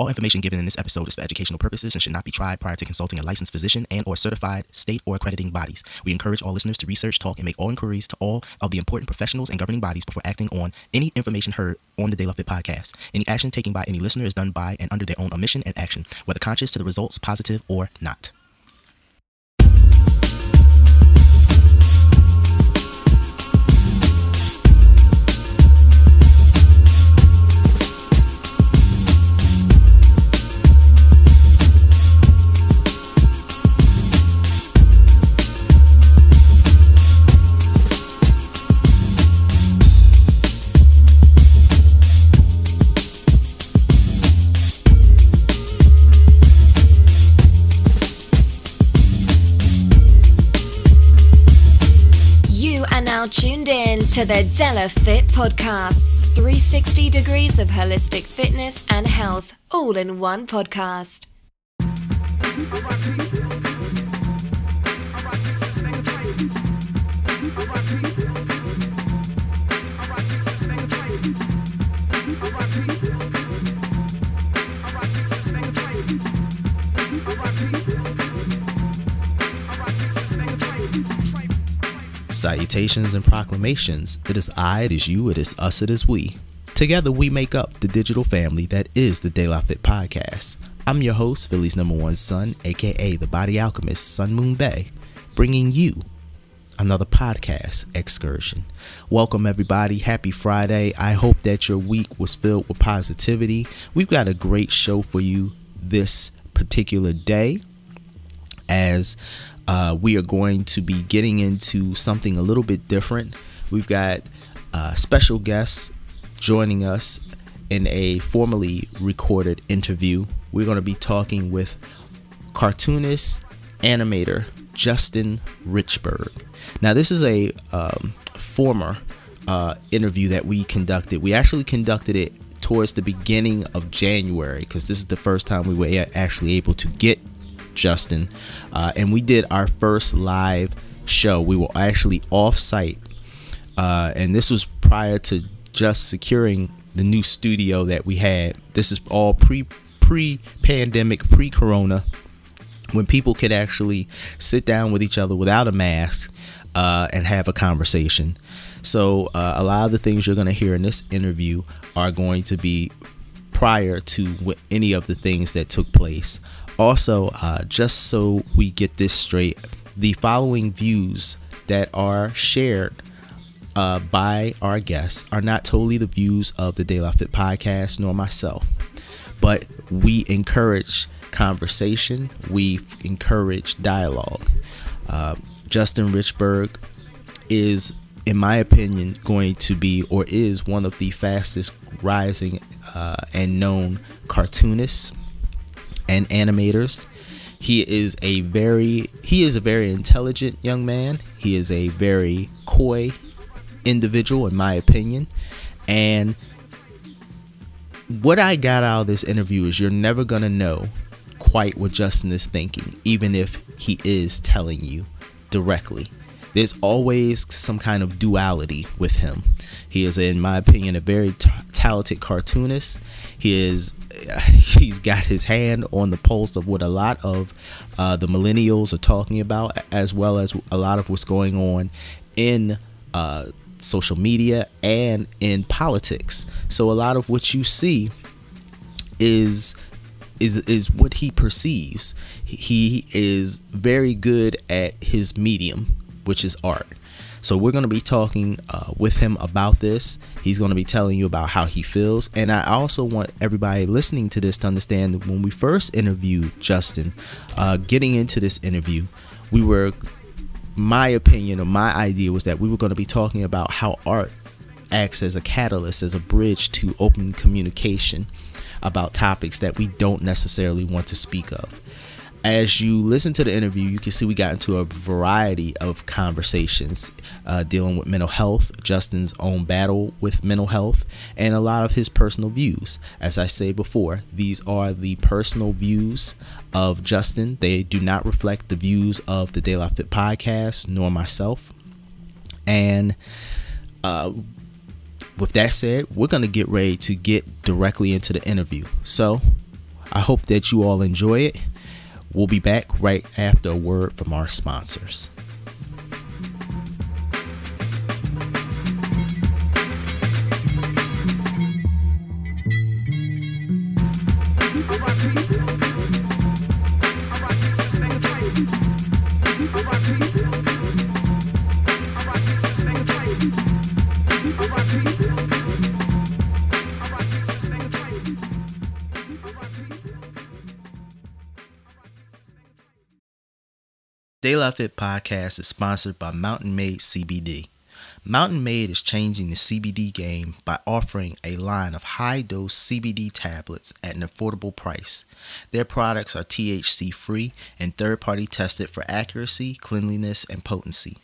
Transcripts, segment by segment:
All information given in this episode is for educational purposes and should not be tried prior to consulting a licensed physician and or certified state or accrediting bodies. We encourage all listeners to research, talk, and make all inquiries to all of the important professionals and governing bodies before acting on any information heard on the De La Fit podcast. Any action taken by any listener is done by and under their own omission and action, whether conscious to the results positive or not. In to the De La Fit Podcasts 360 degrees of holistic fitness and health, all in one podcast. Salutations and proclamations. It is I, it is you, it is us, it is we. Together we make up the digital family that is the De La Fit Podcast. I'm your host, Philly's number one son, aka the body alchemist, Sun Moon Bay, bringing you another podcast excursion. Welcome, everybody. Happy Friday. I hope that your week was filled with positivity. We've got a great show for you this particular day as uh, we are going to be getting into something a little bit different. We've got uh, special guests joining us in a formally recorded interview. We're going to be talking with cartoonist, animator Justin Richburg. Now, this is a um, former uh, interview that we conducted. We actually conducted it towards the beginning of January because this is the first time we were actually able to get Justin. Uh, and we did our first live show. We were actually off site. Uh, and this was prior to just securing the new studio that we had. This is all pre pre pandemic, pre corona, when people could actually sit down with each other without a mask uh, and have a conversation. So, uh, a lot of the things you're going to hear in this interview are going to be prior to any of the things that took place. Also, uh, just so we get this straight, the following views that are shared uh, by our guests are not totally the views of the De Fit podcast nor myself, but we encourage conversation. We encourage dialogue. Uh, Justin Richburg is, in my opinion, going to be or is one of the fastest rising uh, and known cartoonists and animators. He is a very he is a very intelligent young man. He is a very coy individual in my opinion. And what I got out of this interview is you're never going to know quite what Justin is thinking even if he is telling you directly. There's always some kind of duality with him. He is, in my opinion, a very t- talented cartoonist. He is, he's got his hand on the pulse of what a lot of uh, the millennials are talking about, as well as a lot of what's going on in uh, social media and in politics. So a lot of what you see is is is what he perceives. He is very good at his medium, which is art. So we're going to be talking uh, with him about this. He's going to be telling you about how he feels, and I also want everybody listening to this to understand when we first interviewed Justin, uh, getting into this interview, we were, my opinion or my idea was that we were going to be talking about how art acts as a catalyst, as a bridge to open communication about topics that we don't necessarily want to speak of. As you listen to the interview, you can see we got into a variety of conversations uh, dealing with mental health, Justin's own battle with mental health, and a lot of his personal views. As I say before, these are the personal views of Justin. They do not reflect the views of the La Fit podcast nor myself. And uh, with that said, we're going to get ready to get directly into the interview. So, I hope that you all enjoy it. We'll be back right after a word from our sponsors. Fit podcast is sponsored by Mountain Made CBD. Mountain Made is changing the CBD game by offering a line of high dose CBD tablets at an affordable price. Their products are THC free and third party tested for accuracy, cleanliness, and potency.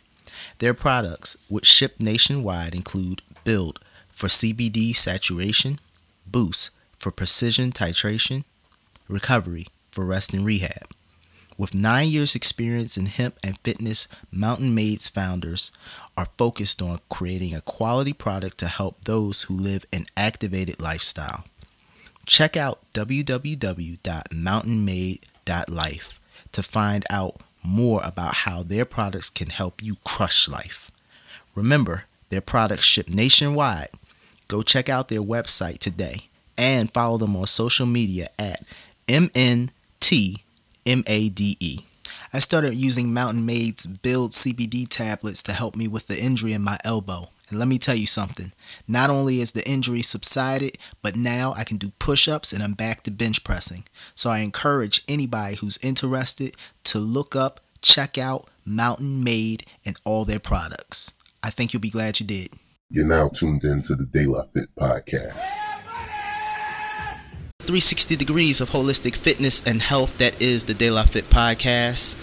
Their products, which ship nationwide, include Build for CBD saturation, Boost for precision titration, Recovery for rest and rehab. With nine years' experience in hemp and fitness, Mountain Made's founders are focused on creating a quality product to help those who live an activated lifestyle. Check out www.mountainmade.life to find out more about how their products can help you crush life. Remember, their products ship nationwide. Go check out their website today and follow them on social media at MNT M A D E. I started using Mountain Made's Build CBD tablets to help me with the injury in my elbow. And let me tell you something. Not only is the injury subsided, but now I can do push ups and I'm back to bench pressing. So I encourage anybody who's interested to look up, check out Mountain Made and all their products. I think you'll be glad you did. You're now tuned in to the De La Fit podcast. 360 degrees of holistic fitness and health that is the De La Fit podcast.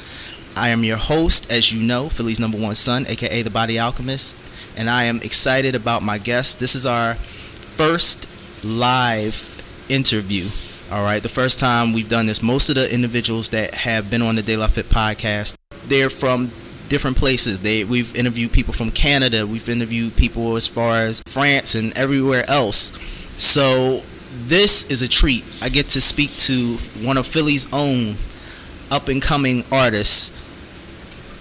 I am your host, as you know, Philly's number one son, aka the Body Alchemist, and I am excited about my guest. This is our first live interview. All right, the first time we've done this. Most of the individuals that have been on the De La Fit podcast, they're from different places. They we've interviewed people from Canada, we've interviewed people as far as France and everywhere else. So this is a treat. I get to speak to one of Philly's own up and coming artists,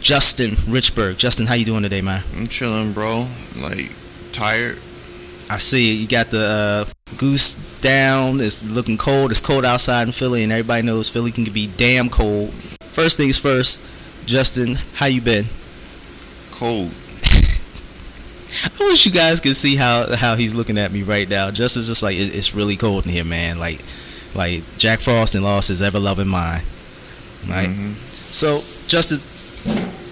Justin Richburg. Justin, how you doing today, man? I'm chilling, bro. Like tired. I see you got the uh, goose down. It's looking cold. It's cold outside in Philly, and everybody knows Philly can be damn cold. First things first, Justin, how you been? Cold. I wish you guys could see how how he's looking at me right now. Justin's just like it, it's really cold in here, man. Like like Jack Frost and lost his ever loving mind. Right. Mm-hmm. So Justin,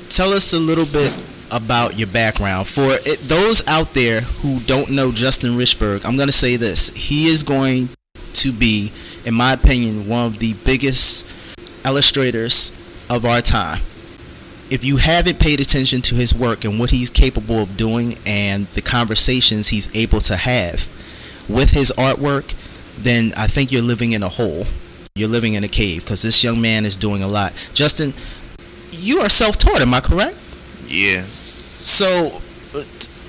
tell us a little bit about your background. For it, those out there who don't know Justin Richburg, I'm gonna say this: he is going to be, in my opinion, one of the biggest illustrators of our time if you haven't paid attention to his work and what he's capable of doing and the conversations he's able to have with his artwork, then I think you're living in a hole. You're living in a cave because this young man is doing a lot. Justin, you are self taught, am I correct? Yeah. So, uh,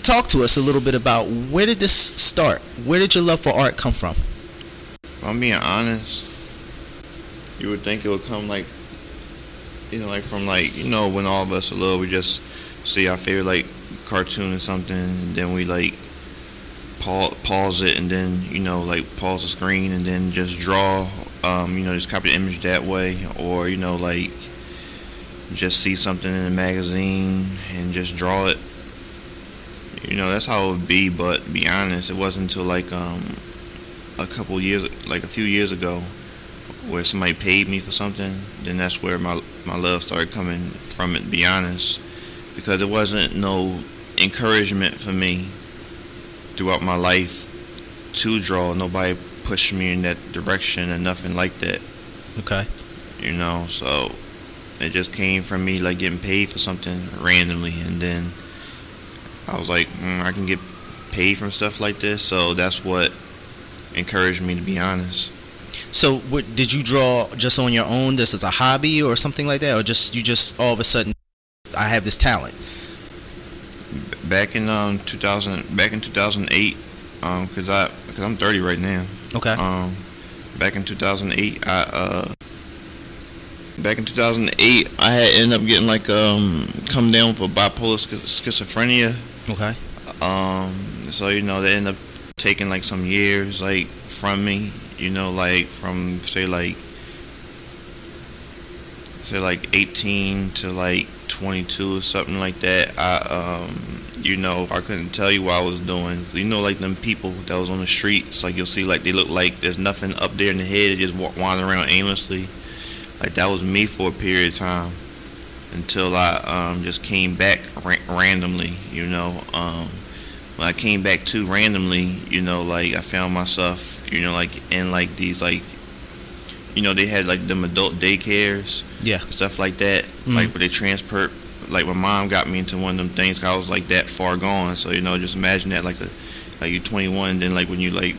talk to us a little bit about where did this start? Where did your love for art come from? I'm being honest. You would think it would come like you know, like from like you know when all of us are little, we just see our favorite like cartoon or something, and then we like pause, pause it, and then you know like pause the screen, and then just draw. Um, you know, just copy the image that way, or you know like just see something in a magazine and just draw it. You know, that's how it would be. But to be honest, it wasn't until like um, a couple years, like a few years ago, where somebody paid me for something. Then that's where my my love started coming from it. To be honest, because there wasn't no encouragement for me throughout my life to draw. Nobody pushed me in that direction and nothing like that. Okay. You know, so it just came from me like getting paid for something randomly, and then I was like, mm, I can get paid from stuff like this. So that's what encouraged me to be honest. So, what, did you draw just on your own, just as a hobby or something like that, or just you just all of a sudden, I have this talent? Back in um 2000, back in 2008, um, cause I, cause I'm 30 right now. Okay. Um, back in 2008, I uh, back in 2008, I had ended up getting like um come down with a bipolar schizophrenia. Okay. Um, so you know they ended up taking like some years like from me. You know, like from say like say like 18 to like 22 or something like that. I um you know I couldn't tell you what I was doing. You know, like them people that was on the streets, like you'll see like they look like there's nothing up there in the head. They just walk wandering around aimlessly. Like that was me for a period of time until I um, just came back ra- randomly. You know, um, when I came back too randomly, you know, like I found myself, you know, like in like these like, you know, they had like them adult daycares, Yeah. stuff like that, Mhm. like where they transport. Like my mom got me into one of them things. 'cause I was like that far gone. So you know, just imagine that like a like you're 21, then like when you like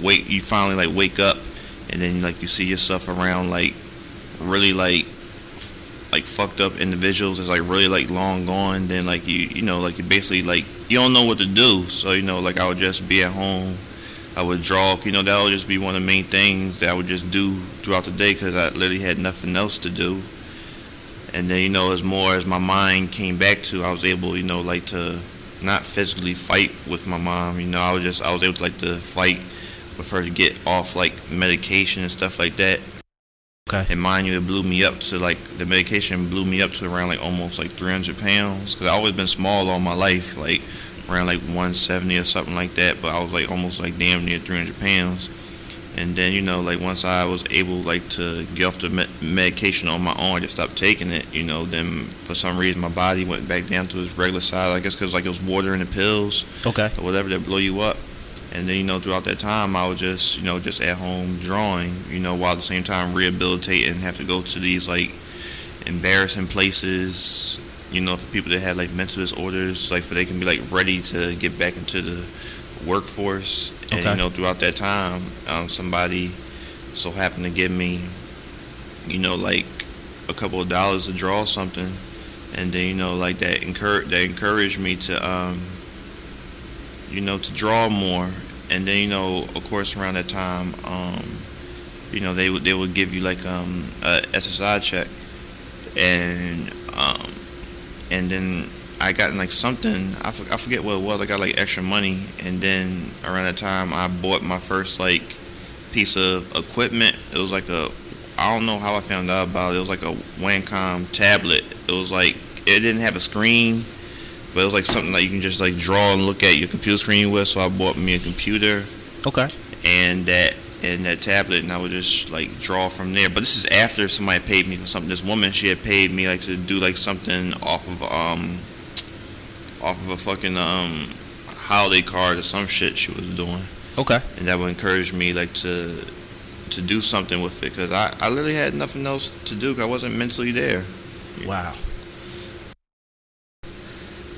wake, you finally like wake up, and then like you see yourself around like really like like fucked up individuals is like really like long gone then like you you know like you basically like you don't know what to do so you know like i would just be at home i would draw you know that would just be one of the main things that i would just do throughout the day because i literally had nothing else to do and then you know as more as my mind came back to i was able you know like to not physically fight with my mom you know i was just i was able to like to fight with her to get off like medication and stuff like that Okay. and mind you, it blew me up to like the medication blew me up to around like almost like 300 pounds because I've always been small all my life, like around like 170 or something like that. But I was like almost like damn near 300 pounds. And then you know, like once I was able like to get off the med- medication on my own, I just stopped taking it. You know, then for some reason my body went back down to its regular size. I guess because like it was water in the pills Okay. or whatever that blow you up. And then you know throughout that time I was just you know just at home drawing, you know, while at the same time rehabilitating, have to go to these like embarrassing places, you know, for people that have like mental disorders, like for they can be like ready to get back into the workforce. And Okay. you know throughout that time, um, somebody so happened to give me, you know, like a couple of dollars to draw something, and then you know like that encourage that encouraged me to um, you know, to draw more. And then, you know, of course, around that time, um, you know, they would they would give you like um, a SSI check, and and then I got like something I, I forget what it was. I got like extra money, and then around that time, I bought my first like piece of equipment. It was like a I don't know how I found out about it. It was like a Wacom tablet. It was like it didn't have a screen but it was like something that you can just like draw and look at your computer screen with. So I bought me a computer Okay. and that and that tablet, and I would just like draw from there. But this is after somebody paid me for something. This woman, she had paid me like to do like something off of um off of a fucking um holiday card or some shit she was doing, Okay. and that would encourage me like to to do something with it because I I literally had nothing else to do. 'cause I wasn't mentally there. Wow.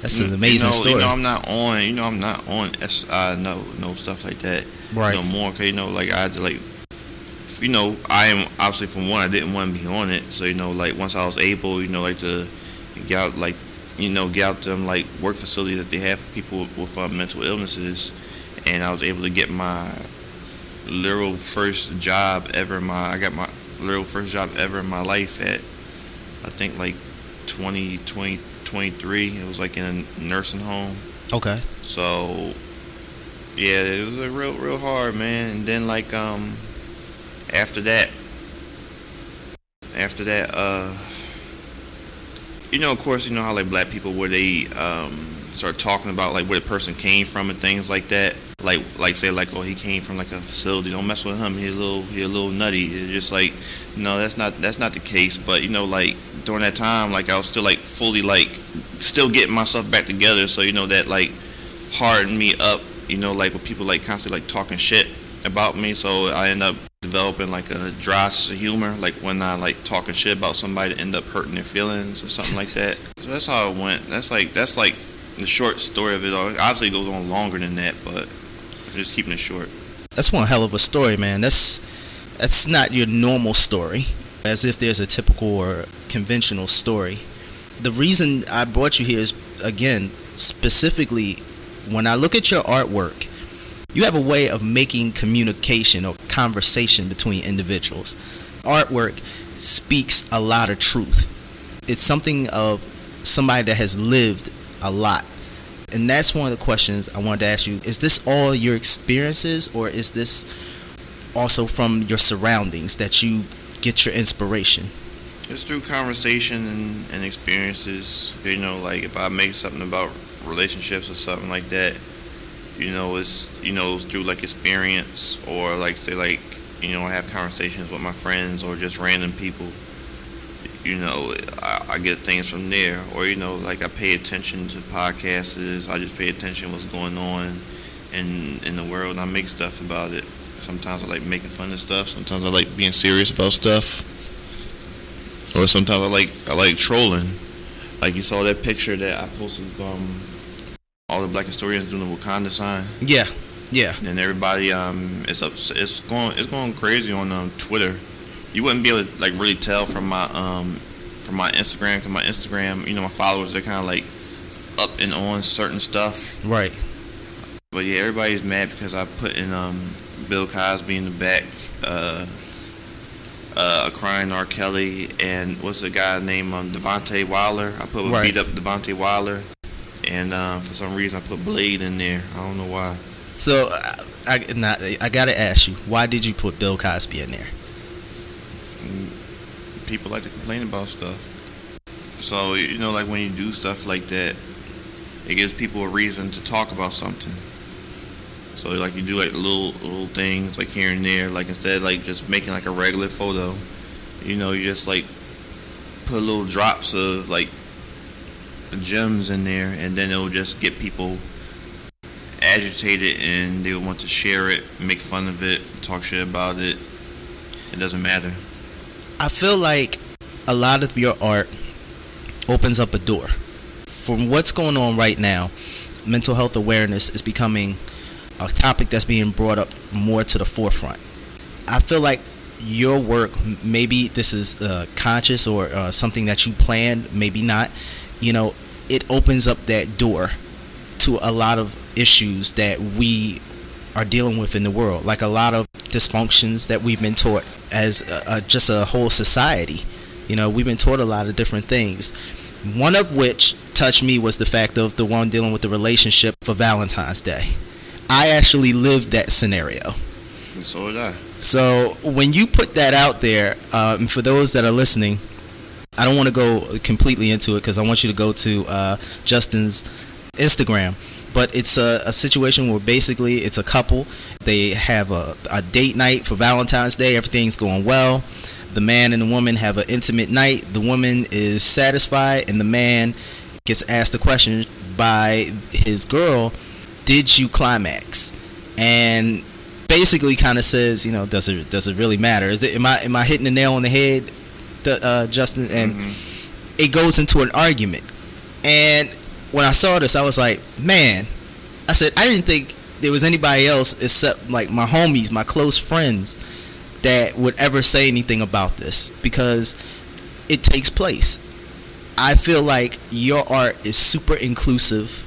That's an amazing you know, story. You know, I'm not on. You know, I'm not on SI. No, no stuff like that. Right. No more. Cause you know, like I had to like, you know, I am obviously from one. I didn't want to be on it. So you know, like once I was able, you know, like to get out, like, you know, get out them like work facilities that they have for people with uh, mental illnesses, and I was able to get my literal first job ever. in My I got my literal first job ever in my life at, I think like 20, 20, 23. It was like in a nursing home. Okay. So yeah, it was a real real hard man. And then like um after that after that uh you know of course you know how like black people where they um start talking about like where the person came from and things like that. Like like say like oh he came from like a facility. Don't mess with him. He a little he a little nutty. It's just like no that's not that's not the case. But you know like during that time like I was still like fully like still getting myself back together. So you know that like hardened me up. You know like with people like constantly like talking shit about me. So I end up developing like a dry sense of humor. Like when I like talking shit about somebody, end up hurting their feelings or something like that. So that's how it went. That's like that's like the short story of it all. Obviously, it goes on longer than that, but I'm just keeping it short. That's one hell of a story, man. That's that's not your normal story, as if there's a typical or conventional story. The reason I brought you here is again specifically when I look at your artwork, you have a way of making communication or conversation between individuals. Artwork speaks a lot of truth. It's something of somebody that has lived a lot. And that's one of the questions I wanted to ask you. Is this all your experiences or is this also from your surroundings that you get your inspiration? It's through conversation and, and experiences. You know, like if I make something about relationships or something like that, you know, it's you know, it's through like experience or like say like you know, I have conversations with my friends or just random people. You know, I, I get things from there, or you know, like I pay attention to podcasts. I just pay attention what's going on in in the world, and I make stuff about it. Sometimes I like making fun of stuff. Sometimes I like being serious about stuff. Or sometimes I like I like trolling. Like you saw that picture that I posted um all the black historians doing the Wakanda sign. Yeah, yeah. And everybody um it's up it's going it's going crazy on um, Twitter. You wouldn't be able to like really tell from my um from my Instagram cuz my Instagram, you know, my followers they're kind of like up and on certain stuff. Right. But yeah, everybody's mad because I put in um Bill Cosby in the back uh uh, crying R. Kelly and what's the guy named um, Deontay Wilder. I put Right. beat up Deontay Wilder, and uh, for some reason I put Blade in there. I don't know why. So I, I, not, I gotta ask you, why did you put Bill Cosby in there? People like to complain about stuff. So you know, like when you do stuff like that, it gives people a reason to talk about something. So like you do like little little things like here and there, like instead of like just making like a regular photo, you know, you just like put little drops of like gems in there, and then it'll just get people agitated, and they'll want to share it, make fun of it, talk shit about it. It doesn't matter. I feel like a lot of your art opens up a door. From what's going on right now, mental health awareness is becoming a topic that's being brought up more to the forefront. I feel like your work, maybe this is uh, conscious or uh, something that you planned, maybe not, you know, it opens up that door to a lot of issues that we are dealing with in the world, like a lot of dysfunctions that we've been taught as a, a, just a whole society. You know, we've been taught a lot of different things. One of which touched me was the fact of the one dealing with the relationship for Valentine's Day. I actually lived that scenario. And so did I. So when you put that out there, and for those that are listening, I don't want to go completely into it because I want you to go to uh, Justin's Instagram. But it's a, a situation where basically it's a couple. They have a, a date night for Valentine's Day. Everything's going well. The man and the woman have an intimate night. The woman is satisfied, and the man gets asked the question by his girl, "Did you climax?" And basically kind of says, you know, does it does it really matter? Is it am I am I hitting the nail on the head, the, uh, Justin? And it goes into an argument. And when I saw this, I was like, man, I said I didn't think there was anybody else except like my homies, my close friends, that would ever say anything about this because it takes place. I feel like your art is super inclusive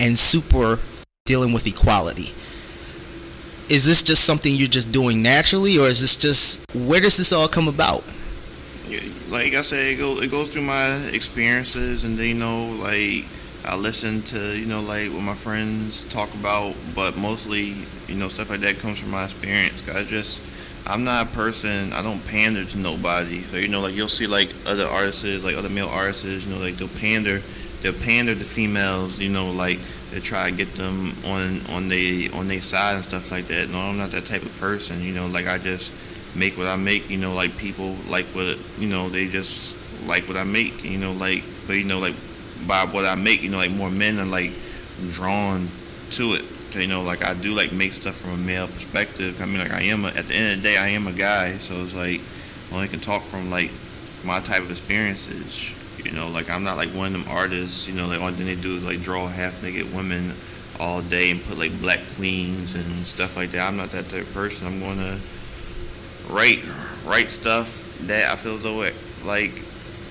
and super dealing with equality is this just something you're just doing naturally or is this just where does this all come about like I said, it goes it goes through my experiences, and then you know, like I listen to you know like what my friends talk about, but mostly you know stuff like that comes from my experience. 'Cause I just I'm not a person. I don't pander to nobody. So you know, like you'll see like other artists, like other male artists, you know, like they'll pander, they'll pander to females. You know, like they try to get them on on they on their side and stuff like that. No, I'm not that type of person. You know, like I just make what I make. You know, like people like what you know they just like what I make. You know, like but you know like by what I make, you know, like more men are like drawn to it. You know, like I do like make stuff from a male perspective. I mean, like I am a, at the end of the day, I am a guy, so it's like I only can talk from like my type of experiences. You know, like I'm not like one of them artists. You know, like all they do is like draw half naked women all day and put like black queens and stuff like that. I'm not that type of person. I'm gonna write write stuff that I feel as though it, like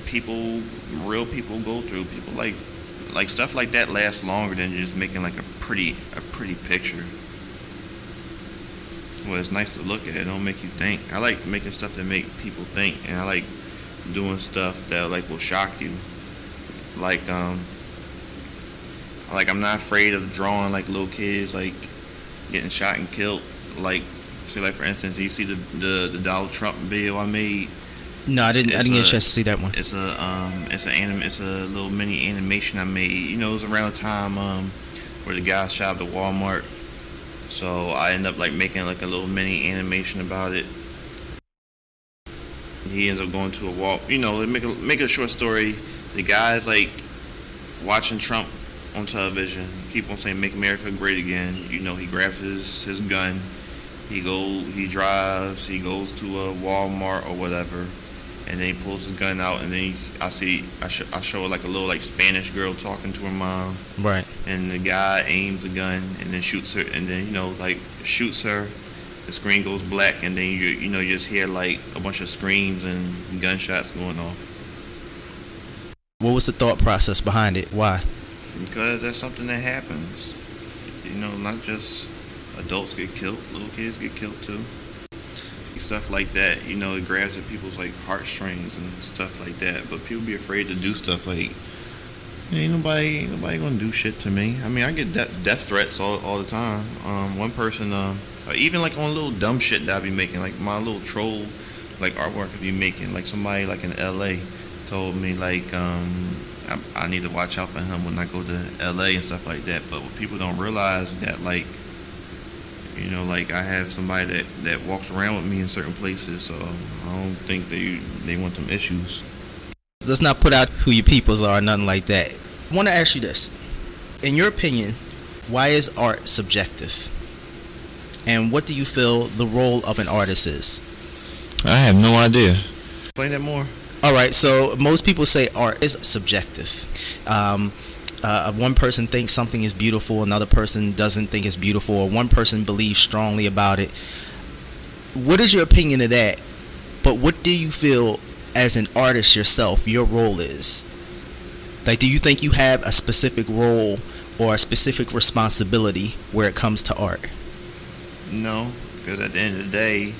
people, real people go through. People like like stuff like that lasts longer than just making like a pretty a pretty picture. well, it's nice to look at. It don't make you think. I like making stuff that make people think, and I like doing stuff that like will shock you. Like um, like I'm not afraid of drawing like little kids like getting shot and killed. Like, say like for instance, you see the the, the Donald Trump video I made. No, I didn't. I didn't get a a- chance to see that one. It's a um, it's an anim, it's a little mini animation I made. You know, it was around the time um, where the guy shot at Walmart. So I end up like making like a little mini animation about it. He ends up going to a wall. You know, make a make a short story. The guy's like watching Trump on television. Keep on saying "Make America Great Again." You know, he grabs his his gun. He go he drives. He goes to a Walmart or whatever and then he pulls his gun out, and then he, I see I, sh- I show like a little like Spanish girl talking to her mom, Right. and the guy aims a gun and then shoots her, and then you know like shoots her. The screen goes black, and then you you know you just hear like a bunch of screams and gunshots going off What was the thought process behind it? Why? because that's something that happens. You know, not just adults get killed, little kids get killed too. Stuff like that, you know, it grabs at people's like heartstrings and stuff like that. But people be afraid to do stuff like, ain't nobody, ain't nobody gonna do shit to me. I mean, I get death, death threats all, all the time. Um, one person, um, even like on a little dumb shit that I be making, like my little troll, like artwork I be making. Like somebody like in L.A. told me like, um, I, I need to watch out for him when I go to L.A. and stuff like that. But what people don't realize that like you know, like I have somebody that, that walks around with me in certain places, so I don't think they they want them issues. Let's not put out who your peoples are, nothing like that. I want to ask you this: In your opinion, why is art subjective? And what do you feel the role of an artist is? I have no idea. Explain that more. All right, so most people say art is subjective. Um, uh, one person thinks something is beautiful, another person doesn't think it's beautiful, or one person believes strongly about it. What is your opinion of that? But what do you feel as an artist yourself, your role is? Like, do you think you have a specific role or a specific responsibility where it comes to art? No, because at the end of the day,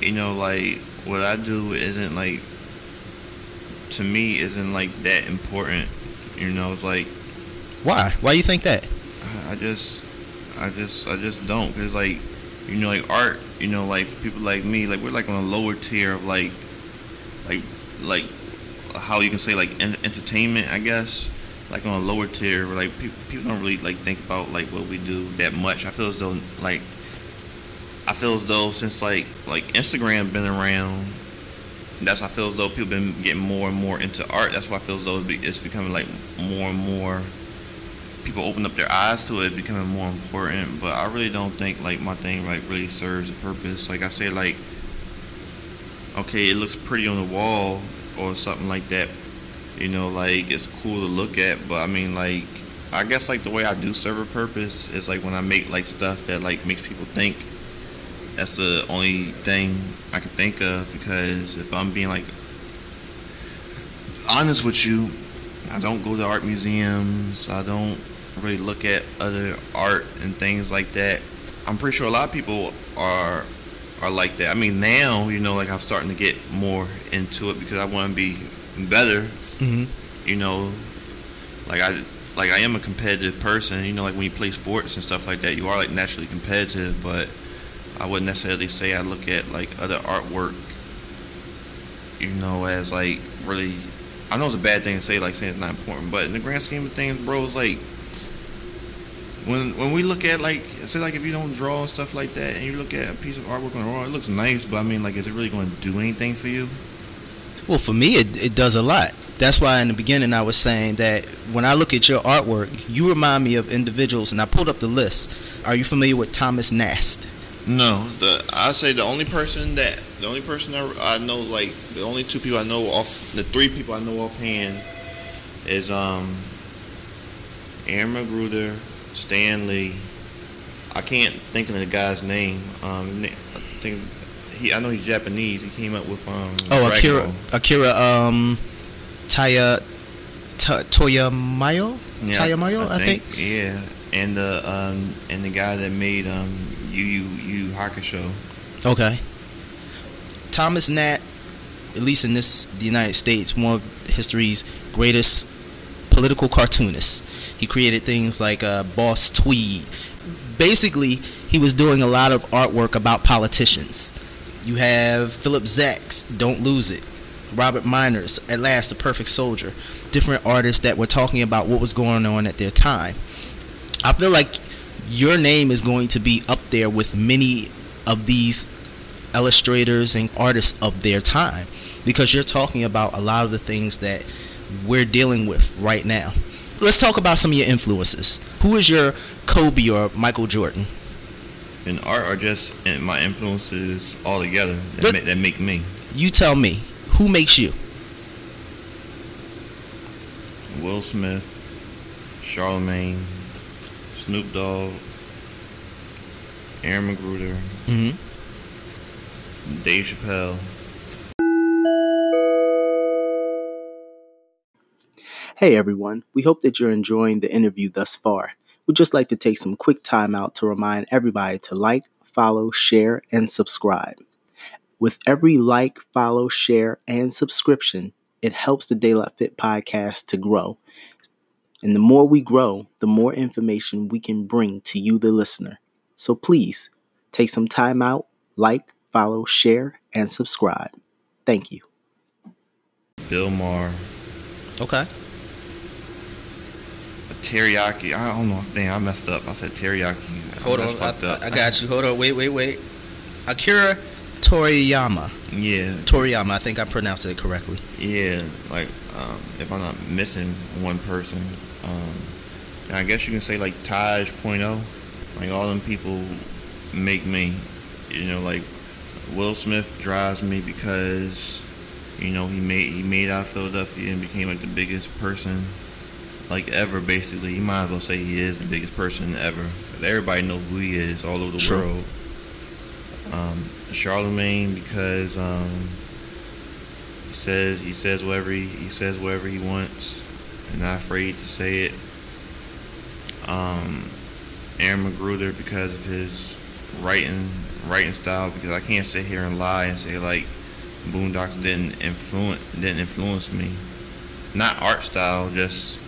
you know, like what I do isn't like to me isn't like that important. You know, it's like Why? Why do you think that? I just, I just, I just don't. Cause like, you know, like art, you know, like people like me, like we're like on a lower tier of like, like, like how you can say like en- entertainment, I guess. Like on a lower tier, where, like people, people don't really like think about like what we do that much. I feel as though like, I feel as though since like like Instagram been around, that's why I feel as though people been getting more and more into art. That's why I feel as though it's, becoming like more and more people open up their eyes to it becoming more important. But i really don't think like my thing like really serves a purpose. Like i say like okay it looks pretty on the wall or something like that you know like it's cool to look at. But i mean like i guess like the way i do serve a purpose is like when i make like stuff that like makes people think that's the only thing i can think of because if i'm being like honest with you I don't go to art museums. I don't really look at other art and things like that. I'm pretty sure a lot of people are are like that. I mean, now you know, like I'm starting to get more into it because I want to be better. Mm-hmm. You know, like I like I am a competitive person. You know, like when you play sports and stuff like that, you are like naturally competitive. But I wouldn't necessarily say I look at like other artwork. You know, as like really I know it's a bad thing to say, like saying it's not important, but in the grand scheme of things, bro, it's like when when we look at like say like if you don't draw and stuff like that, and you look at a piece of artwork on wall, it looks nice, but I mean like is it really going to do anything for you? Well, for me, it, it does a lot. That's why in the beginning I was saying that when I look at your artwork, you remind me of individuals, and I pulled up the list. Are you familiar with Thomas Nast? No, the I say the only person that the only person I, I know like the only two people I know off the three people I know offhand is um Aaron McGruder, Stanley. I can't think of the guy's name. Um, I think he I know he's Japanese. He came up with um Oh, Akira, Ball. Akira, um, Taya, Ta Toyamayo, Yeah, Tayamayo, I, think. Yeah, and the um and the guy that made um Yu Yu Yu Hakusho. Okay. Thomas Nast, at least in this the United States, one of history's greatest political cartoonists. He created things like uh, Boss Tweed. Basically, he was doing a lot of artwork about politicians. You have Philip Zacks, Don't Lose It. Robert Miners, At Last, The Perfect Soldier. Different artists that were talking about what was going on at their time. I feel like your name is going to be up there with many of these illustrators and artists of their time because you're talking about a lot of the things that we're dealing with right now. Let's talk about some of your influences. Who is your Kobe or Michael Jordan? In art are just my influences all together that, But- ma- that make me. You tell me, who makes you? Will Smith, Charlemagne, Snoop Dogg, Aaron McGruder, Mm-hmm. Dave Chappelle. Hey everyone, we hope that you're enjoying the interview thus far. We'd just like to take some quick time out to remind everybody to like, follow, share, and subscribe. With every like, follow, share, and subscription, it helps the De La Fit podcast to grow. And the more we grow, the more information we can bring to you, the listener. So please take some time out, like, follow, share, and subscribe. Thank you. Bill Maher, Okay. Teriyaki. I don't know. Dang, I messed up. I said teriyaki. Hold That's on, fucked I, up. I got you. Hold on, wait, wait, wait. Akira Toriyama. Yeah, Toriyama, I think I pronounced it correctly. yeah. Like, um, if I'm not missing one person, um, I guess you can say like Taj Point oh. Like all them people make me. You know, like Will Smith drives me because you know he made he made out of Philadelphia and became like the biggest person like ever. Basically, you might as well say he is the biggest person ever. Everybody know who he is all over the True. world. Um, Charlemagne because um, he says he says whatever he, he says whatever he wants, not afraid to say it. Um, Aaron McGruder because of his writing writing style. Because I can't sit here and lie and say like Boondocks didn't influence didn't influence me. Not art style, just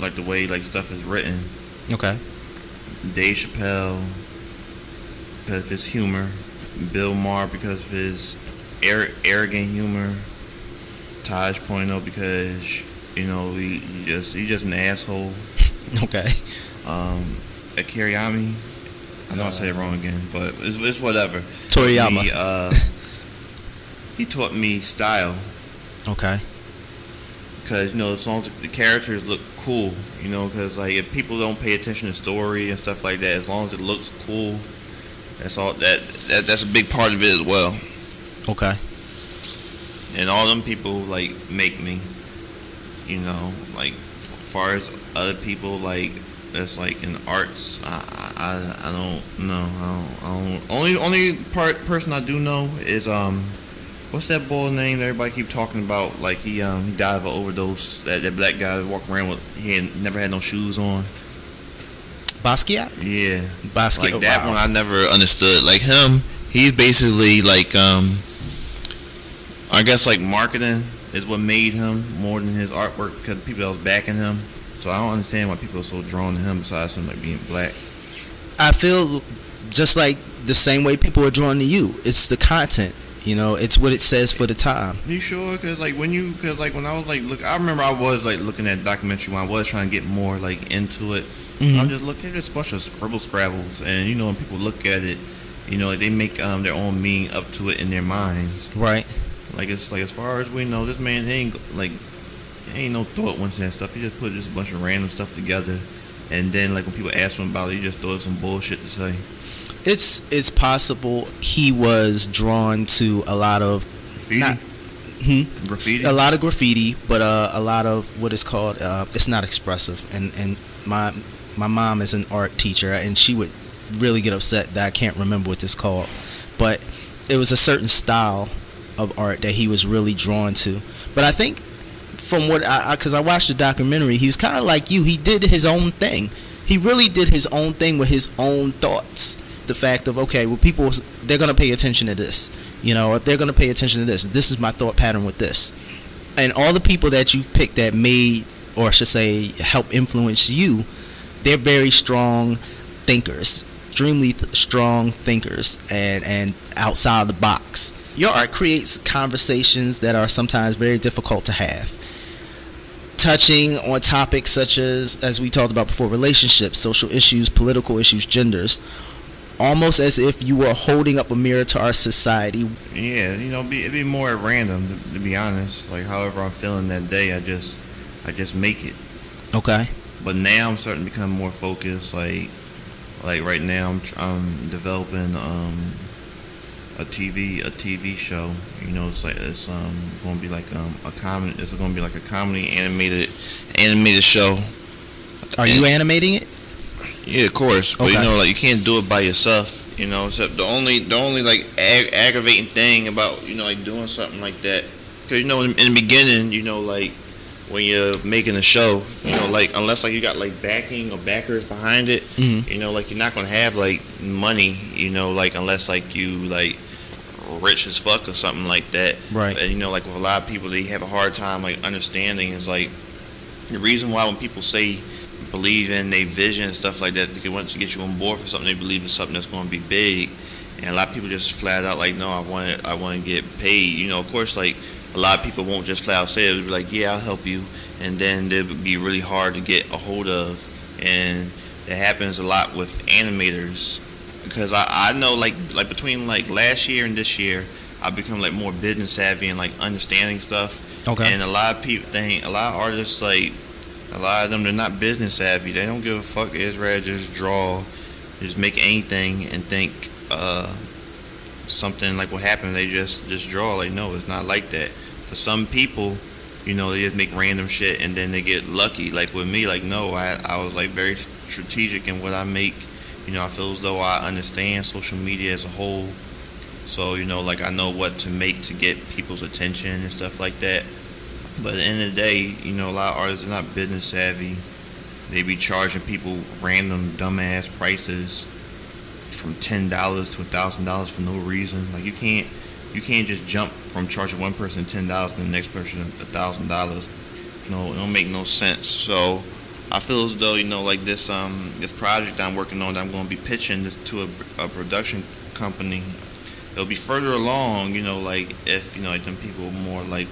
like the way like stuff is written. Okay. Dave Chappelle because of his humor, Bill Maher because of his arrogant humor, Taj Point oh because you know he, he just he just an asshole. Okay. Um, Akiriyami, I know I said it wrong again, but it's, it's whatever. Toriyama. He, uh, he taught me style Okay. because you know as long as the characters look cool, you know, because like if people don't pay attention to story and stuff like that, as long as it looks cool, that's all. That, that that's a big part of it as well. Okay. And all them people like make me, you know, like f- far as other people like that's like in arts, I I, I don't know. I don't, I don't. Only only part person I do know is um. What's that boy name that everybody keep talking about? Like he um he died of an overdose. That that black guy that walked around with he had never had no shoes on. Basquiat? Yeah, Basquiat. like that wow. one I never understood. Like him, he's basically like um I guess like marketing is what made him more than his artwork because the people that was backing him. So I don't understand why people are so drawn to him besides him like being black. I feel just like the same way people are drawn to you. It's the content. You know, it's what it says for the time. You sure? Cause like when you, cause like when I was like look, I remember I was like looking at documentary when I was trying to get more like into it. Mhm. I'm just looking at a bunch of scribble scrabbles, and you know when people look at it, you know they make um their own meaning up to it in their minds. Right. Like it's like as far as we know, this man ain't like ain't no thought once that stuff. He just put just a bunch of random stuff together, and then like when people ask him about it, he just throws some bullshit to say. It's it's possible he was drawn to a lot of Graffiti, not hmm, graffiti. a lot of graffiti, but uh, a lot of what is called uh, it's not expressive. And and my my mom is an art teacher, and she would really get upset that I can't remember what this called. But it was a certain style of art that he was really drawn to. But I think from what I because I, watched the documentary, he was kind of like you. He did his own thing. He really did his own thing with his own thoughts. the fact of okay, well, people they're gonna pay attention to this, you know, they're gonna pay attention to this. This is my thought pattern with this, and all the people that you've picked that made, or I should say, help influence you, they're very strong thinkers, extremely th- strong thinkers, and and outside the box. Your art creates conversations that are sometimes very difficult to have touching on topics such as as we talked about before relationships social issues political issues genders almost as if you were holding up a mirror to our society Yeah, you know, be, it'd be more at random to, to be honest. Like however I'm feeling that day, I just I just make it. okay But now I'm starting to become more focused. Like like right now I'm I'm developing um a TV a TV show. You know, it's like it's um going to be like um a comedy. It's going to be like a comedy animated animated show. are you animating it Yeah, of course. But you know, like you can't do it by yourself. You know, except the only the only like ag- aggravating thing about you know like doing something like that, because you know in, in the beginning, you know like when you're making a show, you know like unless like you got like backing or backers behind it, Mhm. you know like you're not gonna have like money. You know like unless like you like rich as fuck or something like that. Right. And you know like with a lot of people, they have a hard time like understanding is like the reason why when people say believe in their vision and stuff like that, they want to get you on board for something. They believe in something that's going to be big, and a lot of people just flat out like, no, I want to, I want to get paid. You know, of course, like a lot of people won't just flat out say it. They'll be like, yeah, I'll help you, and then it would be really hard to get a hold of, and that happens a lot with animators because I, I know like like between like last year and this year, I've become like more business savvy and like understanding stuff. okay And a lot of people think, a lot of artists, like, a lot of them, they're not business savvy. They don't give a fuck. It's rather just draw, just make anything and think uh, something like what happened. They just, just draw. Like, no, it's not like that. For some people, you know, they just make random shit and then they get lucky. Like with me, like, no, I, I was like very strategic in what I make. You know, I feel as though I understand social media as a whole. So, you know, like I know what to make to get people's attention and stuff like that. But at the end of the day, you know, a lot of artists are not business savvy. They be charging people random dumbass prices from ten dollars to a thousand dollars for no reason. Like you can't you can't just jump from charging one person ten dollars to the next person a thousand dollars. No, it don't make no sense. So I feel as though you know, like this um this project I'm working on, that I'm going to be pitching to a, a production company. It'll be further along, you know, like if you know, like them people more like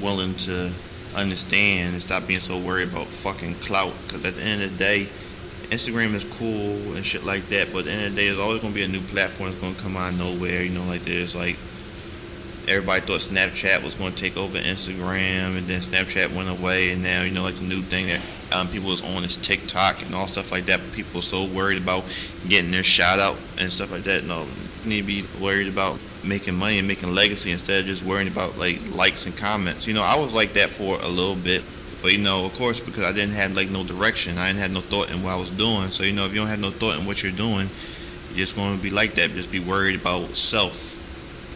willing to understand and stop being so worried about fucking clout. Because at the end of the day, Instagram is cool and shit like that, but at the end of the day, there's always gonna be a new platform that's gonna come out of nowhere. You know, like there's like everybody thought Snapchat was gonna take over Instagram, and then Snapchat went away, and now you know like the new thing that um, people is on is TikTok and all stuff like that. People are so worried about getting their shout out and stuff like that. No, need to be worried about making money and making legacy instead of just worrying about like likes and comments. You know, I was like that for a little bit. But you know, of course, because I didn't have like no direction, I didn't have no thought in what I was doing. So you know, if you don't have no thought in what you're doing, you're just going to be like that. Just be worried about self.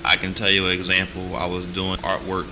I can tell you an example. I was doing artwork.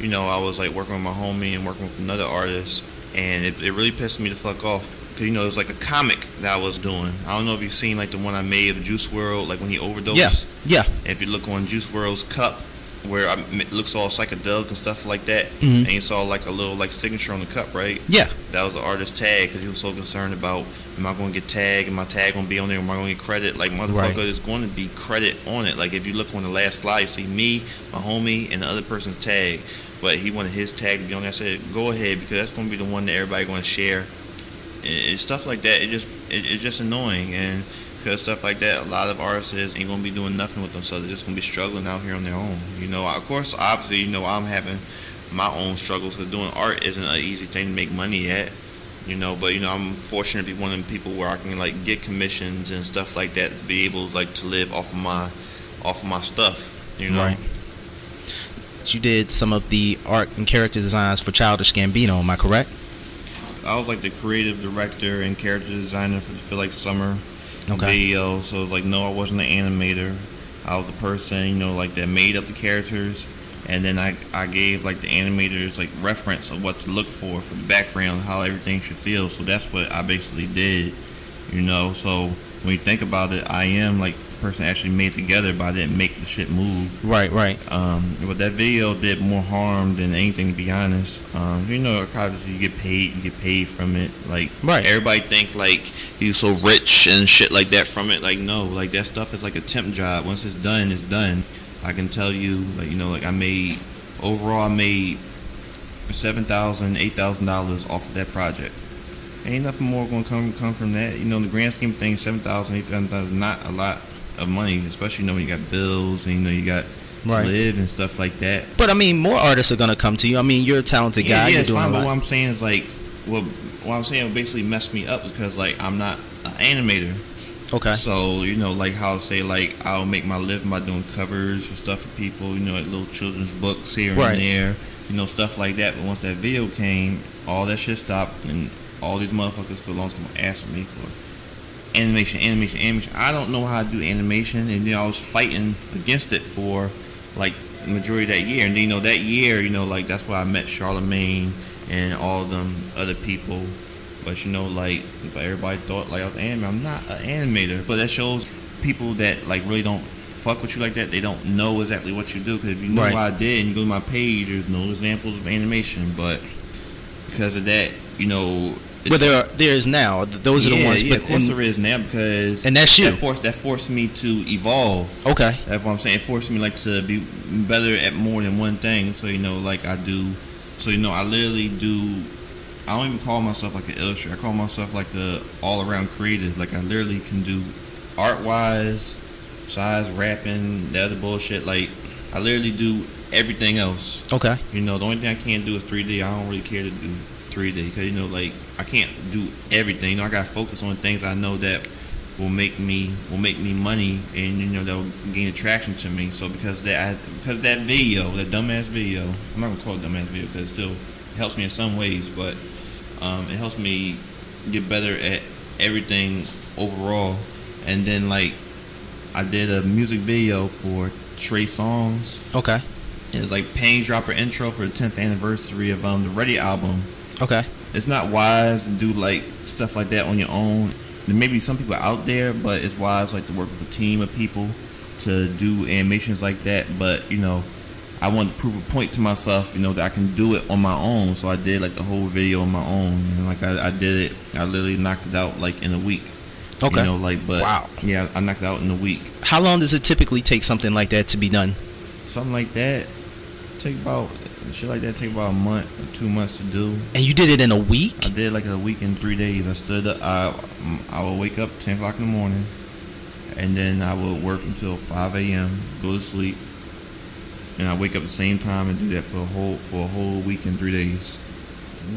You know, I was like working with my homie and working with another artist, and it, it really pissed me the fuck off. Cause you know, it was like a comic that I was doing. I don't know if you've seen like the one I made of Juice WRLD, like when he overdosed. yeah yeah If you look on Juice WRLD's cup, where I, it looks all psychedelic and stuff like that, Mhm. and you saw like a little like signature on the cup, right? yeah That was the artist tag because he was so concerned about am I going to get tagged? Am my tag going to be on there? Am I going to get credit? Like motherfucker, Right. there's going to be credit on it. Like if you look on the last slide, you see me, my homie, and the other person's tag. But he wanted his tag to be on. I said, go ahead because that's going to be the one that everybody going to share. And, stuff like that. It just it, it's just annoying and. Because stuff like that, a lot of artists ain't gonna be doing nothing with themselves. They're just gonna be struggling out here on their own. You know, of course, obviously, you know, I'm having my own struggles because doing art isn't an easy thing to make money at you know but you know i'm fortunate to be one of the people where i can like get commissions and stuff like that to be able like to live off of my off of my stuff you know Right. You did some of the art and character designs for childish gambino am i correct? I was like the creative director and character designer for the feel like summer okay. video. So like no i wasn't an animator. I was the person you know like that made up the characters. And then I, I gave like the animators like reference of what to look for for the background how everything should feel. So that's what i basically did you know. So when you think about it, I am like the person actually made together, but I didn't make shit move. Right, right. Um, but that video did more harm than anything, to be honest. Um, you know, obviously you get paid, you get paid from it. Like, Right. everybody think like you so rich and shit like that from it. Like, no, like that stuff is like a temp job. Once it's done, it's done. I can tell you, like, you know, like I made overall, I made seven thousand, eight thousand dollars off of that project. Ain't nothing more gonna come come from that. You know, in the grand scheme of things, seven thousand, eight thousand dollars is not a lot of money, especially you know when you got bills and you know you got Right. to live and stuff like that. But I mean, more artists are gonna come to you. I mean, you're a talented yeah, guy. yeah, you're it's doing fine. But what I'm saying is like, well, what I'm saying basically messed me up because like I'm not an animator. okay. So you know, like how I say, like I'll make my living by doing covers for stuff for people. You know, like little children's books here Right. and there. You know, stuff like that. But once that video came, all that shit stopped, and all these motherfuckers for the longest time asking me for animation, animation, animation. I don't know how to do animation, and then I was fighting against it for like majority of that year. And then, you know, that year, you know, like that's why I met Charlemagne and all them other people. But you know, like, but everybody thought like I was an animator. I'm not an animator, but that shows people that like really don't fuck with you like that. They don't know exactly what you do. Because if you know Right. what I did and you go to my page, there's no examples of animation. But because of that, you know, But there are there is now. Those are the ones. Yeah, but of course and- there is now because And that's you. That forced that forced me to evolve. okay. That's what I'm saying. It forced me like to be better at more than one thing. So you know, like I do. So you know, I literally do. I don't even call myself like an illustrator. I call myself like a all around creative. Like I literally can do art wise, size, rapping, the other bullshit. Like I literally do everything else. Okay. You know, the only thing I can't do is 3D. I don't really care to do 3D because you know, like I can't do everything. You know, I gotta focus on things I know that will make me will make me money and you know that will gain attraction to me. So because that, I, because that video, that dumbass video, I'm not gonna call it dumbass video because it still helps me in some ways, but um, it helps me get better at everything overall. And then like I did a music video for Trey Songz. Okay. It's like Panty Droppa intro for the 10th anniversary of um, the Ready album. Okay. It's not wise to do like stuff like that on your own. There may be some people out there, but it's wise like to work with a team of people to do animations like that. But you know, I wanted to prove a point to myself, you know, that I can do it on my own. So I did like the whole video on my own. And like I, I did it, I literally knocked it out like in a week. Okay. You know, like but Wow. yeah, I knocked it out in a week. How long does it typically take something like that to be done? Something like that take about shit like that take about a month or two months to do. And you did it in a week? I did like a week in three days. I stood up. I I would wake up ten o'clock in the morning, and then I would work until five a.m. Go to sleep, and I wake up the same time and do that for a whole for a whole week in three days.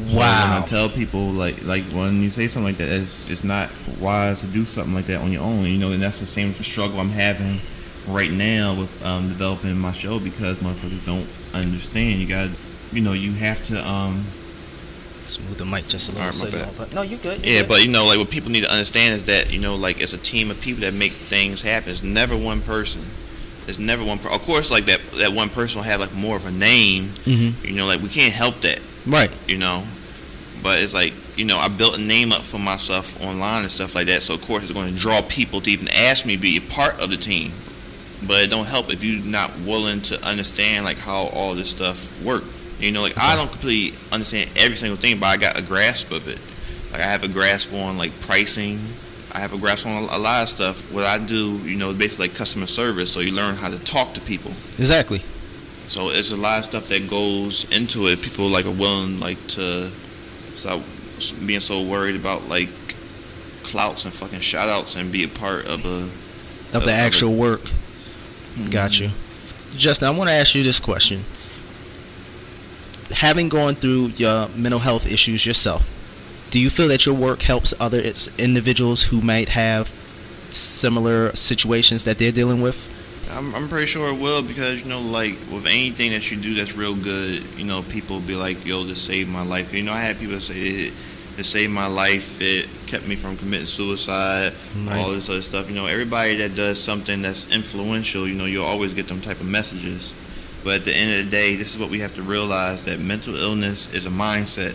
So Wow. When I tell people like like when you say something like that, it's it's not wise to do something like that on your own. You know, and that's the same struggle I'm having right now with um, developing my show because motherfuckers don't understand. You got, you know, you have to um Smooth the mic just a little Alright, so you but no, you good. you Yeah, good. but you know, like what people need to understand is that you know, like it's a team of people that make things happen. It's never one person. It's never one. Per- of course, like that that one person will have like more of a name. Mhm. You know, like we can't help that. right. You know, but it's like you know, I built a name up for myself online and stuff like that. So of course, it's going to draw people to even ask me to be a part of the team. But it don't help if you're not willing to understand like how all this stuff work. You know, like I don't completely understand every single thing, but I got a grasp of it. Like I have a grasp on like pricing. I have a grasp on a lot of stuff. What I do, you know, is basically like customer service. So you learn how to talk to people. Exactly. So it's a lot of stuff that goes into it. People like are willing like to stop being so worried about like clouts and fucking shout outs and be a part of a Of Of- the of actual work. Mm-hmm. Got you. Justin, I want to ask you this question. Having gone through your mental health issues yourself, do you feel that your work helps other individuals who might have similar situations that they're dealing with? I'm, I'm pretty sure it will because you know like with anything that you do that's real good you know people be like yo this saved my life you know I had people say it, saved my life it kept me from committing suicide Right. all this other stuff you know everybody that does something that's influential you know you'll always get them type of messages but at the end of the day this is what we have to realize that mental illness is a mindset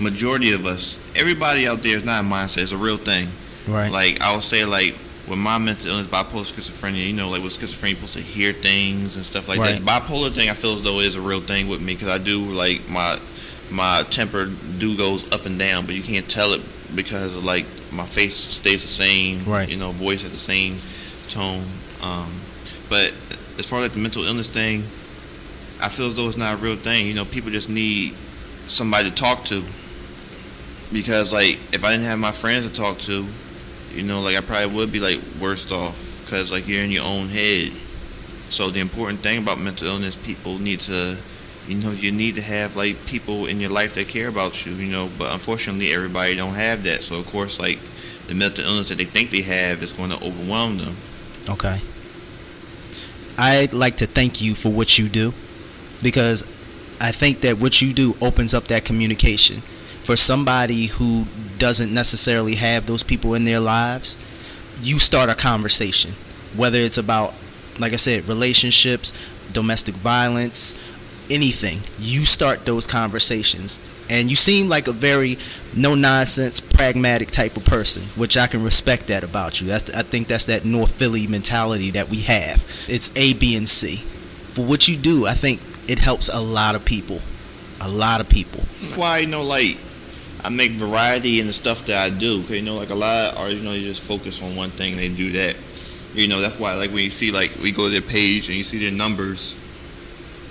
majority of us everybody out there is not a mindset it's a real thing Right. Like I would say, like with my mental illness, bipolar schizophrenia, you know, like with schizophrenia, you're supposed to hear things and stuff like Right. that. Bipolar thing, I feel as though is a real thing with me because I do like my my temper do goes up and down, but you can't tell it because of like my face stays the same, Right. You know, voice at the same tone. Um, but as far as like the mental illness thing, I feel as though it's not a real thing. You know, people just need somebody to talk to because like if I didn't have my friends to talk to, you know, like I probably would be like worst off because like you're in your own head. So the important thing about mental illness, people need to, you know, you need to have like people in your life that care about you, you know. But unfortunately, everybody don't have that. So of course, like the mental illness that they think they have is going to overwhelm them. Okay. I'd like to thank you for what you do because I think that what you do opens up that communication. For somebody who doesn't necessarily have those people in their lives, you start a conversation. Whether it's about, like I said, relationships, domestic violence, anything, you start those conversations. And you seem like a very no nonsense, pragmatic type of person, which I can respect that about you. That's, I think that's that North Philly mentality that we have. It's A, B, and C. For what you do, I think it helps a lot of people. A lot of people. Why you know, like I make variety in the stuff that I do. Cause you know, like a lot of artists, you know, you just focus on one thing, they do that. You know, that's why like when you see like we go to their page and you see their numbers,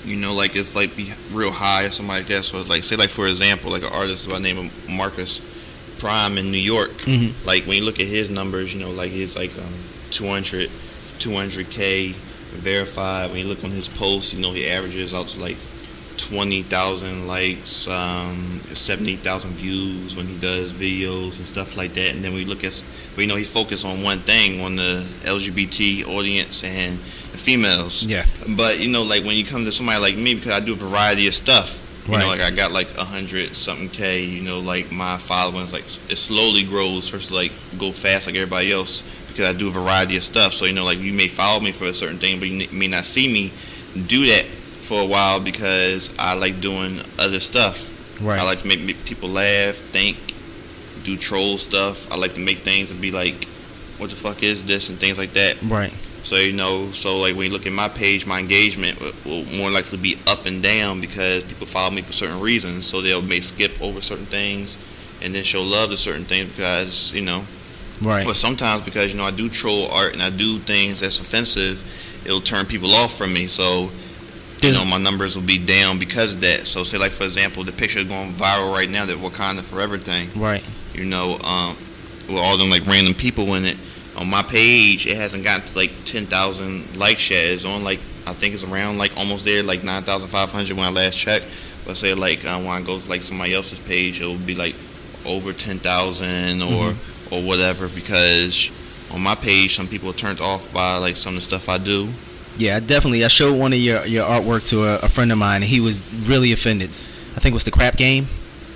you know, like it's like be real high or something like that. So like say like for example, like an artist by the name of Marcus Prime in New York. Mhm. Like when you look at his numbers, you know, like he's like um 200, 200k verified. When you look on his posts, you know, he averages out to like twenty thousand likes, um, seventy thousand views when he does videos and stuff like that. And then we look at, but you know, he focused on one thing, on the LGBT audience and females. Yeah. But you know, like when you come to somebody like me, because I do a variety of stuff. You know, Right. like I got like a hundred something k. You know, like my followings, like it slowly grows. versus like go fast like everybody else because I do a variety of stuff. So you know, like you may follow me for a certain thing, but you may not see me do that for a while because I like doing other stuff. Right. I like to make, make people laugh, think, do troll stuff. I like to make things and be like, what the fuck is this and things like that. Right. So you know, so like when you look at my page, my engagement will, will more likely be up and down because people follow me for certain reasons. So they'll may skip over certain things, and then show love to certain things because you know. Right. But sometimes because you know I do troll art and I do things that's offensive, it'll turn people off from me. So you know my numbers will be down because of that. So say like for example, the picture going viral right now, that Wakanda Forever thing Right. you know, um, with all them like random people in it. On my page, it hasn't gotten to like 10,000 likes yet. It's on like, I think it's around like almost there, like 9,500 when I last checked. But say like uh, when I go to like somebody else's page, it will be like over 10,000 or or whatever because on my page, some people are turned off by like some of the stuff I do. Yeah, definitely. I showed one of your, your artwork to a, a friend of mine, and he was really offended. I think it was the crap game,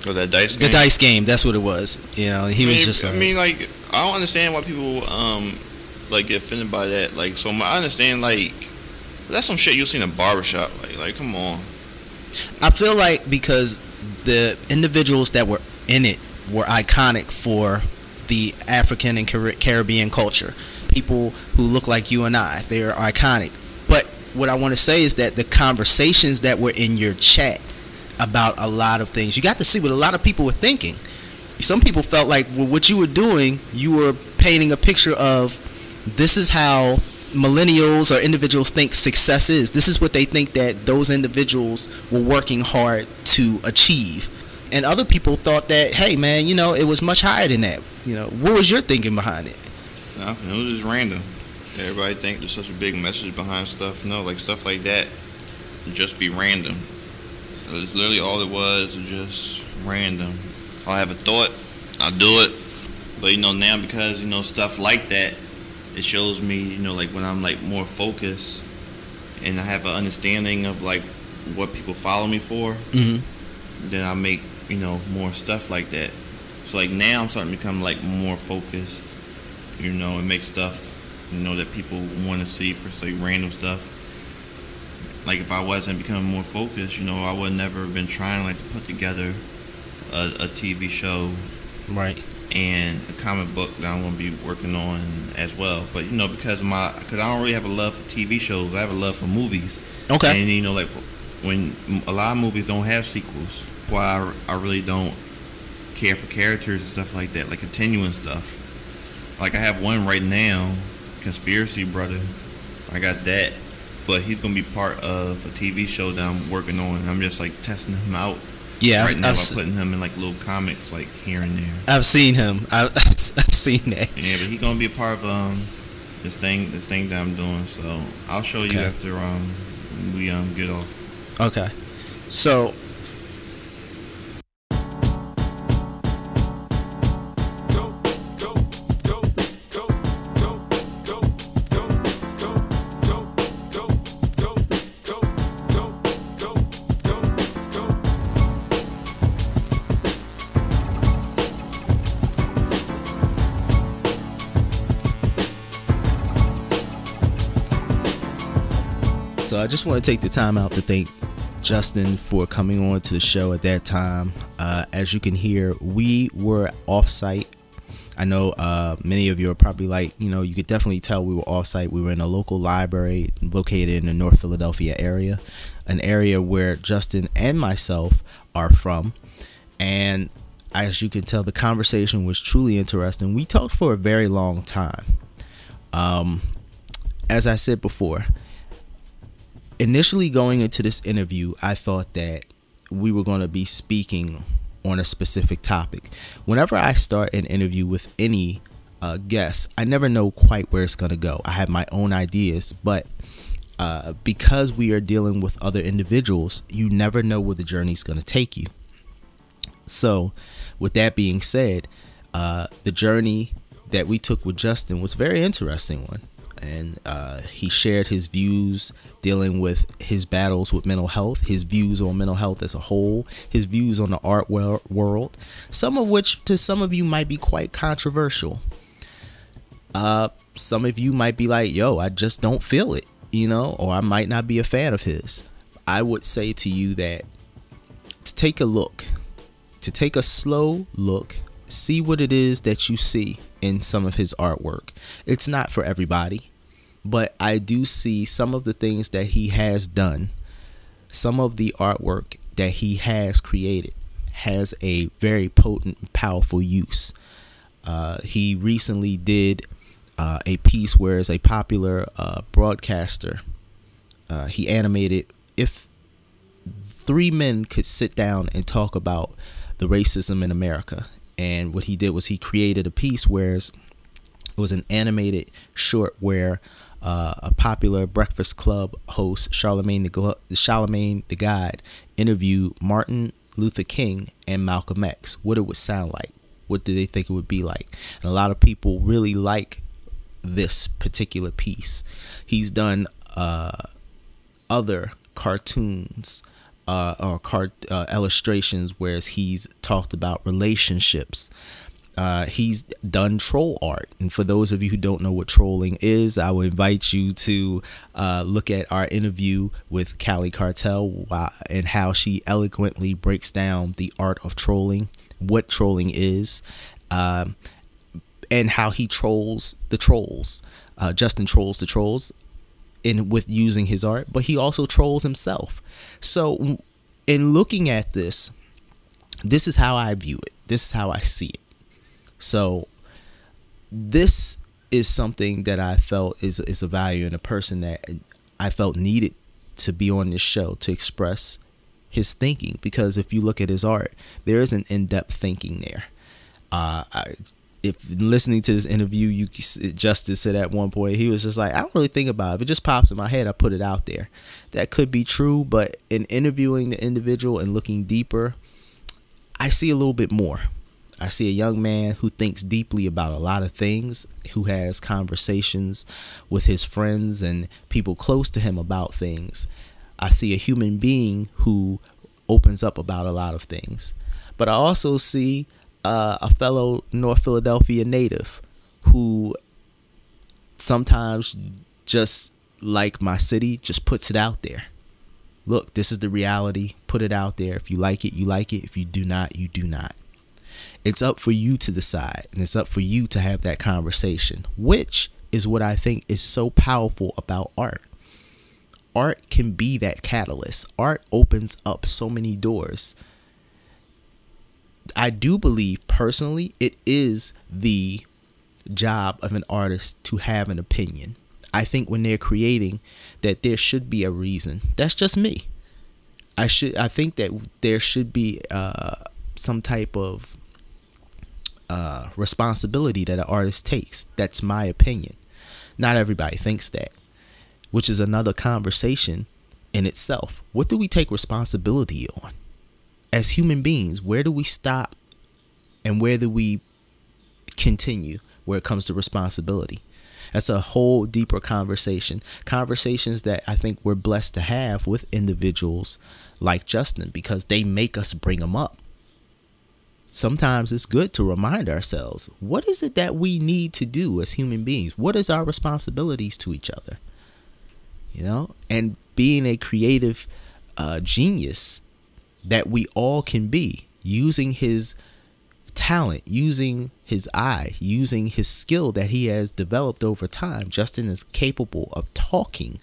Or that dice the game. dice game. That's what it was. You know, he I was mean, just. I uh, mean, like, I don't understand why people um like get offended by that. Like, so my, I understand like that's some shit you see in a barbershop. Like, like, come on. I feel like because the individuals that were in it were iconic for the African and Caribbean culture. People who look like you and I, they are iconic. What I want to say is that the conversations that were in your chat about a lot of things, you got to see what a lot of people were thinking. Some people felt like well, what you were doing, you were painting a picture of this is how millennials or individuals think success is. This is what they think that those individuals were working hard to achieve. And other people thought that, hey man, you know, it was much higher than that. You know, what was your thinking behind it? Nothing. It was just random. Everybody think there's such a big message behind stuff. No, like stuff like that, just be random. It was literally all it was, was just random. I have a thought, I do it. But you know now because you know stuff like that, it shows me you know like when I'm like more focused, and I have an understanding of like what people follow me for. Mm-hmm. Then I make you know more stuff like that. So like now I'm starting to become like more focused you know, and make stuff, you know, that people want to see for say random stuff. Like if I wasn't becoming more focused, you know, I would never have been trying like to put together a, a TV show Right. and a comic book that I'm gonna be working on as well. But you know, because of my because I don't really have a love for TV shows, I have a love for movies. Okay. And you know, like when a lot of movies don't have sequels, why I, I really don't care for characters and stuff like that, like continuing stuff. Like I have one right now, Conspiracy Brother. I got that, but he's gonna be part of a TV show that I'm working on. I'm just like testing him out. Yeah, right I've, now I've, by s- putting him in like little comics, like here and there. I've seen him. I, I've seen that. Yeah, but he's gonna be a part of um this thing, this thing that I'm doing. So I'll show you after um we um get off. Okay. So I just want to take the time out to thank Justin for coming on to the show at that time. Uh, as you can hear, we were off site. I know uh, many of you are probably like, you know, you could definitely tell we were off site. We were in a local library located in the North Philadelphia area, an area where Justin and myself are from. And as you can tell, the conversation was truly interesting. We talked for a very long time. Um, as I said before, initially going into this interview, I thought that we were going to be speaking on a specific topic. Whenever I start an interview with any uh, guest, I never know quite where it's going to go. I have my own ideas, but uh, because we are dealing with other individuals, you never know where the journey is going to take you. So, with that being said, uh, the journey that we took with Justin was a very interesting one. And uh, he shared his views dealing with his battles with mental health, his views on mental health as a whole, his views on the art world, some of which to some of you might be quite controversial. Uh, some of you might be like, yo, I just don't feel it, you know, or I might not be a fan of his. I would say to you that to take a look, to take a slow look, see what it is that you see in some of his artwork. It's not for everybody, but I do see some of the things that he has done, some of the artwork that he has created has a very potent, powerful use. Uh, he recently did uh, a piece where as a popular uh, broadcaster, uh, he animated if three men could sit down and talk about the racism in America. And what he did was he created a piece where it was an animated short where uh, a popular Breakfast Club host, Charlemagne the, Glo- Charlemagne the God, interviewed Martin Luther King and Malcolm X. What it would sound like. What do they think it would be like? And a lot of people really like this particular piece. He's done uh, other cartoons uh, or cart uh, illustrations, whereas he's talked about relationships. Uh, he's done troll art, and for those of you who don't know what trolling is, I would invite you to uh, look at our interview with Callie Cartel and how she eloquently breaks down the art of trolling, what trolling is, um, and how he trolls the trolls. Uh, Justin trolls the trolls in with using his art, but he also trolls himself. So, in looking at this, this is how I view it. This is how I see it. So, this is something that I felt is is a value in a person that I felt needed to be on this show to express his thinking because if you look at his art, there is an in-depth thinking there. Uh, I, if listening to this interview, you Justin said at one point he was just like, I don't really think about it. If it just pops in my head, I put it out there. That could be true, but in interviewing the individual and looking deeper, I see a little bit more. I see a young man who thinks deeply about a lot of things, who has conversations with his friends and people close to him about things. I see a human being who opens up about a lot of things. But I also see uh, a fellow North Philadelphia native who sometimes just like my city just puts it out there. Look, this is the reality. Put it out there. If you like it, you like it. If you do not, you do not. It's up for you to decide, and it's up for you to have that conversation, which is what I think is so powerful about art. Art can be that catalyst. Art opens up so many doors. I do believe personally it is the job of an artist to have an opinion. I think when they're creating that there should be a reason. That's just me. I should I think that there should be uh, some type of uh, responsibility that an artist takes. That's my opinion. Not everybody thinks that, which is another conversation in itself. What do we take responsibility on? As human beings, where do we stop and where do we continue where it comes to responsibility? That's a whole deeper conversation. Conversations that I think we're blessed to have with individuals like Justin because they make us bring them up sometimes it's good to remind ourselves what is it that we need to do as human beings? What is our responsibilities to each other? You know, and being a creative uh, genius that we all can be, using his talent, using his eye, using his skill that he has developed over time. Justin is capable of talking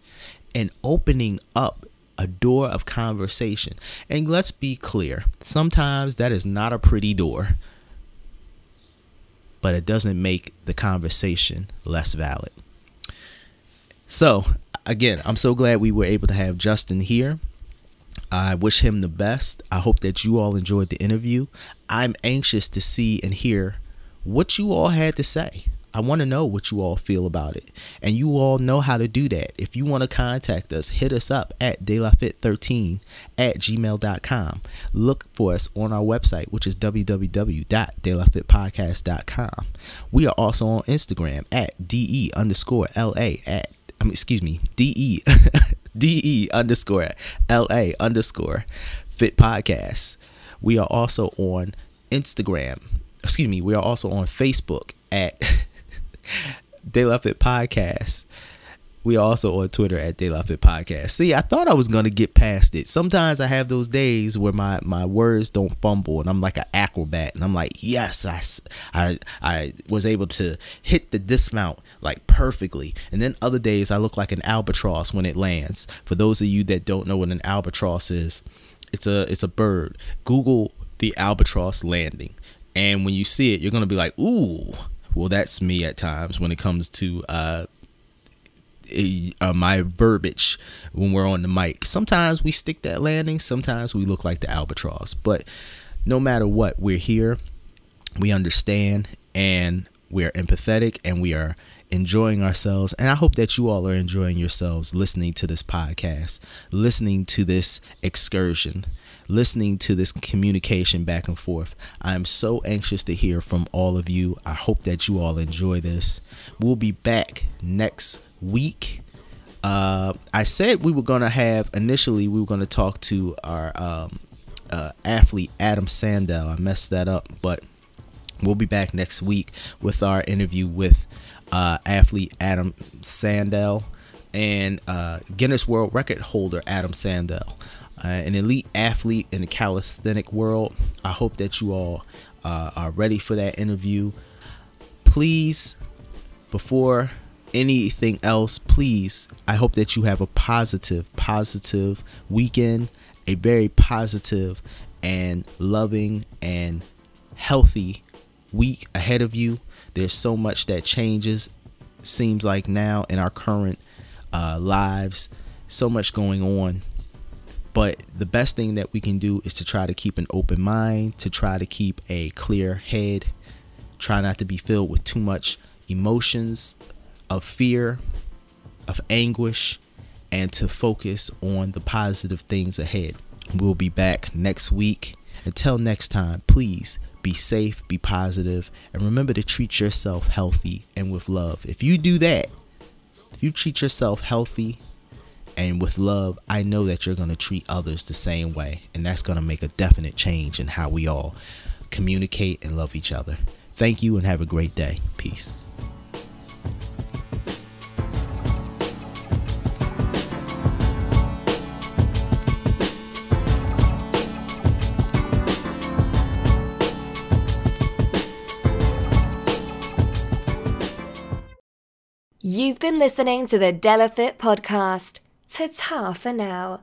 and opening up a door of conversation. And let's be clear sometimes that is not a pretty door, but it doesn't make the conversation less valid. So, again, I'm so glad we were able to have Justin here. I wish him the best. I hope that you all enjoyed the interview. I'm anxious to see and hear what you all had to say. I want to know what you all feel about it. And you all know how to do that. If you want to contact us, hit us up at delafit13 at gmail.com. Look for us on our website, which is www.delafitpodcast.com. We are also on Instagram at de underscore la at, I mean, excuse me, de de underscore la underscore fit podcast. We are also on Instagram. Excuse me, we are also on Facebook at De La Fit Podcast. We also on Twitter at De La Fit Podcast. See, I thought I was gonna get past it. Sometimes I have those days where my my words don't fumble, and I'm like an acrobat, and I'm like, yes, I, I I was able to hit the dismount like perfectly. And then other days I look like an albatross when it lands. For those of you that don't know what an albatross is, it's a it's a bird. Google the albatross landing, and when you see it, you're gonna be like, ooh well, that's me at times when it comes to uh, uh, my verbiage when we're on the mic. Sometimes we stick that landing, sometimes we look like the albatross. But no matter what, we're here, we understand, and we're empathetic, and we are enjoying ourselves. And I hope that you all are enjoying yourselves listening to this podcast, listening to this excursion listening to this communication back and forth. I am so anxious to hear from all of you. I hope that you all enjoy this. We'll be back next week. Uh, I said we were going to have initially, we were going to talk to our um, uh, athlete, Adam Sandell. I messed that up, but we'll be back next week with our interview with uh, athlete Adam Sandell and uh, Guinness World Record holder Adam Sandell uh, an elite athlete in the calisthenic world. I hope that you all uh, are ready for that interview. Please, before anything else, please, I hope that you have a positive, positive weekend, a very positive and loving and healthy week ahead of you. There's so much that changes, seems like now in our current uh, lives, so much going on but the best thing that we can do is to try to keep an open mind, to try to keep a clear head, try not to be filled with too much emotions of fear, of anguish, and to focus on the positive things ahead. We'll be back next week. Until next time, please be safe, be positive, and remember to treat yourself healthy and with love. If you do that, if you treat yourself healthy and with love, I know that you're going to treat others the same way. And that's going to make a definite change in how we all communicate and love each other. Thank you and have a great day. Peace. You've been listening to the De La Fit podcast. Ta-ta for now.